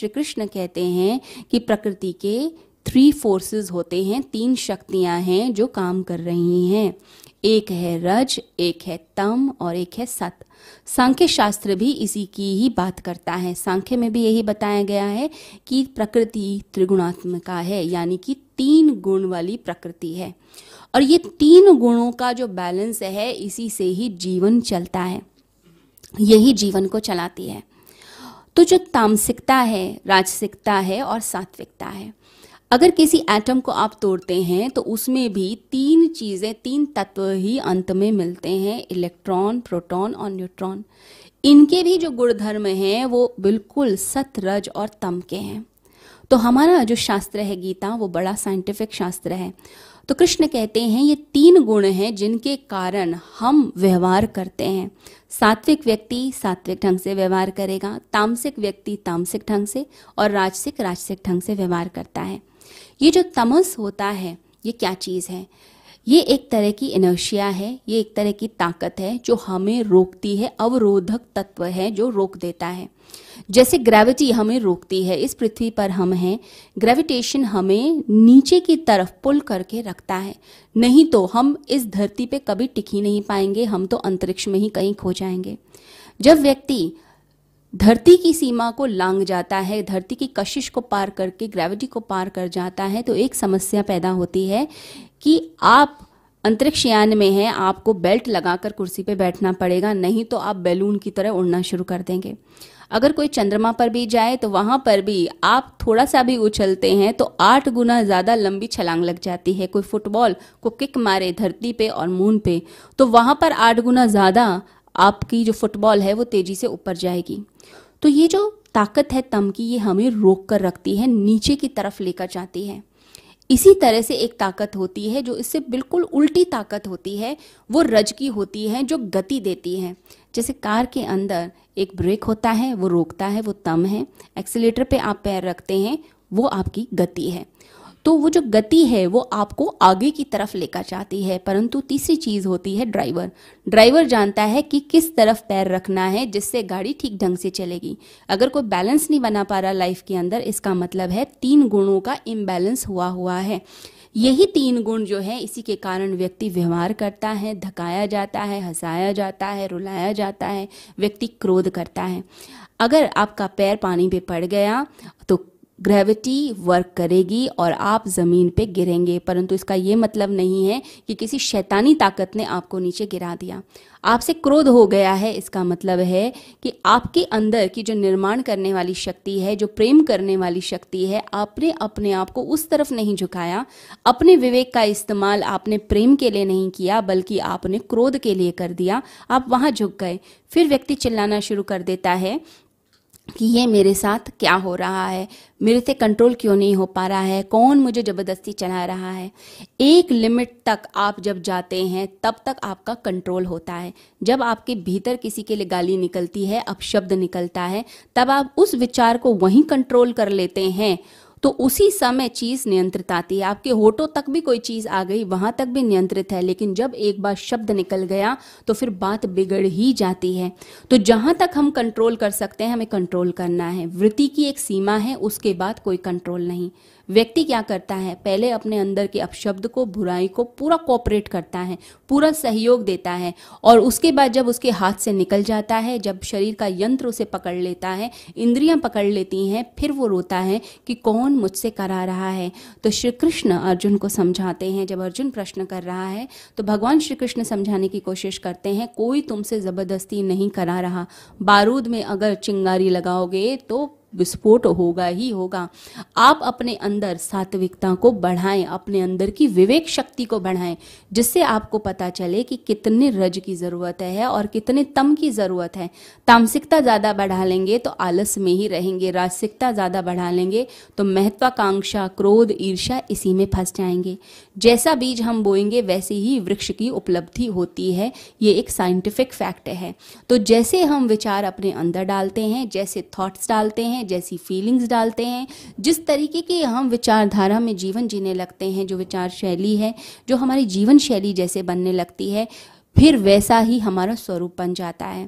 श्री कृष्ण कहते हैं कि प्रकृति के थ्री फोर्सेस होते हैं, तीन शक्तियाँ हैं जो काम कर रही हैं। एक है रज, एक है तम और एक है सत। सांख्य शास्त्र भी इसी की ही बात करता है। सांख्य में भी यही बताया गया है कि प्रकृति त्रिगुणात्मिका है, यानी कि तीन गुण वाली प्रकृति है। और ये तीन गुणों का जो बैलेंस है, इसी से ही जीवन चलता है। यही जीवन को चलाती है। तो जो तामसिकता है, राजसिकता है और सात्विकता है। अगर किसी एटम को आप तोड़ते हैं तो उसमें भी तीन चीज़ें, तीन तत्व ही अंत में मिलते हैं इलेक्ट्रॉन प्रोटॉन और न्यूट्रॉन इनके भी जो गुणधर्म हैं, वो बिल्कुल सत रज और तम के हैं। तो हमारा जो शास्त्र है गीता, वो बड़ा साइंटिफिक शास्त्र है। तो कृष्ण कहते हैं, ये तीन गुण हैं जिनके कारण हम व्यवहार करते हैं। सात्विक व्यक्ति सात्विक ढंग से व्यवहार करेगा, तामसिक व्यक्ति तामसिक ढंग से और राजसिक राजसिक ढंग से व्यवहार करता है। ये जो तमस होता है, ये क्या चीज़ है? ये एक तरह की इनर्शिया है, ये एक तरह की ताकत है, जो हमें रोकती है, अवरोधक तत्व है, जो रोक देता है। जैसे ग्रेविटी हमें रोकती है, इस पृथ्वी पर हम हैं ग्रेविटेशन हमें नीचे की तरफ़ पुल करके रखता है। नहीं तो हम इस धरती पे कभी टिक ही नहीं पाएँगे, हम तो अंतरिक्ष में ही कहीं खो जाएँगे। जब व्यक्ति धरती की सीमा को लांग जाता है, धरती की कशिश को पार करके ग्रेविटी को पार कर जाता है तो एक समस्या पैदा होती है कि आप अंतरिक्ष यान में हैं, आपको बेल्ट लगाकर कुर्सी पे बैठना पड़ेगा, नहीं तो आप बैलून की तरह उड़ना शुरू कर देंगे। अगर कोई चंद्रमा पर भी जाए तो वहाँ पर भी आप थोड़ा सा भी उछलते हैं तो आठ गुना ज़्यादा लंबी छलांग लग जाती है। कोई फुटबॉल को किक मारे धरती पे और मून पे तो वहाँ पर आठ गुना ज़्यादा आपकी जो फुटबॉल है, वो तेज़ी से ऊपर जाएगी। तो ये जो ताकत है, तम की, ये हमें रोक कर रखती है, नीचे की तरफ़ लेकर जाती है। इसी तरह से एक ताकत होती है, जो इससे बिल्कुल उल्टी ताकत होती है, वो रज की होती है, जो गति देती है। जैसे कार के अंदर एक ब्रेक होता है, वो रोकता है, वो तम है एक्सीटर पे आप पैर रखते हैं, वो आपकी गति है। तो वो जो गति है, वो आपको आगे की तरफ़ लेकर जाती है। परंतु तीसरी चीज़ होती है ड्राइवर। ड्राइवर जानता है कि किस तरफ़ पैर रखना है, जिससे गाड़ी ठीक ढंग से चलेगी। अगर कोई बैलेंस नहीं बना पा रहा लाइफ के अंदर, इसका मतलब है तीन गुणों का इम्बैलेंस हुआ हुआ है। यही तीन गुण जो है, इसी के कारण व्यक्ति व्यवहार करता है, धकाया जाता है, हंसाया जाता है, रुलाया जाता है, व्यक्ति क्रोध करता है। अगर आपका पैर पानी पे पड़ गया तो ग्रेविटी वर्क करेगी और आप ज़मीन पे गिरेंगे। परंतु इसका ये मतलब नहीं है कि किसी शैतानी ताकत ने आपको नीचे गिरा दिया। आपसे क्रोध हो गया है, इसका मतलब है कि आपके अंदर की जो निर्माण करने वाली शक्ति है, जो प्रेम करने वाली शक्ति है, आपने अपने आप को उस तरफ़ नहीं झुकाया। अपने विवेक का इस्तेमाल आपने प्रेम के लिए नहीं किया, बल्कि आपने क्रोध के लिए कर दिया। आप वहाँ झुक गए। फिर व्यक्ति चिल्लाना शुरू कर देता है कि ये मेरे साथ क्या हो रहा है? मेरे से कंट्रोल क्यों नहीं हो पा रहा है? कौन मुझे ज़बरदस्ती चला रहा है? एक लिमिट तक आप जब जाते हैं, तब तक आपका कंट्रोल होता है। जब आपके भीतर किसी के लिए गाली निकलती है, अपशब्द निकलता है, तब आप उस विचार को वहीं कंट्रोल कर लेते हैं। तो उसी समय चीज़ नियंत्रित आती है। आपके होठों तक भी कोई चीज़ आ गई, वहाँ तक भी नियंत्रित है, लेकिन जब एक बार शब्द निकल गया तो फिर बात बिगड़ ही जाती है। तो जहाँ तक हम कंट्रोल कर सकते हैं, हमें कंट्रोल करना है। वृत्ति की एक सीमा है, उसके बाद कोई कंट्रोल नहीं। व्यक्ति क्या करता है? पहले अपने अंदर के अपशब्द को, बुराई को पूरा कोऑपरेट करता है, पूरा सहयोग देता है और उसके बाद जब उसके हाथ से निकल जाता है, जब शरीर का यंत्र उसे पकड़ लेता है, इंद्रियाँ पकड़ लेती हैं, फिर वो रोता है कि कौन मुझसे करा रहा है। तो श्री कृष्ण अर्जुन को समझाते हैं, जब अर्जुन प्रश्न कर रहा है तो भगवान श्री कृष्ण समझाने की कोशिश करते हैं, कोई तुमसे ज़बरदस्ती नहीं करा रहा। बारूद में अगर चिंगारी लगाओगे तो विस्फोट होगा ही होगा। आप अपने अंदर सात्विकता को बढ़ाएँ, अपने अंदर की विवेक शक्ति को बढ़ाएँ, जिससे आपको पता चले कि कितने रज की ज़रूरत है और कितने तम की ज़रूरत है। तामसिकता ज़्यादा बढ़ा लेंगे तो आलस में ही रहेंगे, राजसिकता ज़्यादा बढ़ा लेंगे तो महत्वाकांक्षा, क्रोध ईर्षा इसी में फंस जाएँगे। जैसा बीज हम बोएँगे, वैसे ही वृक्ष की उपलब्धि होती है। ये एक साइंटिफिक फैक्ट है। तो जैसे हम विचार अपने अंदर डालते हैं, जैसे थॉट्स डालते हैं जैसी फीलिंग्स डालते हैं, जिस तरीके की हम विचारधारा में जीवन जीने लगते हैं, जो विचार शैली है, जो हमारी जीवन शैली जैसे बनने लगती है, फिर वैसा ही हमारा स्वरूप बन जाता है।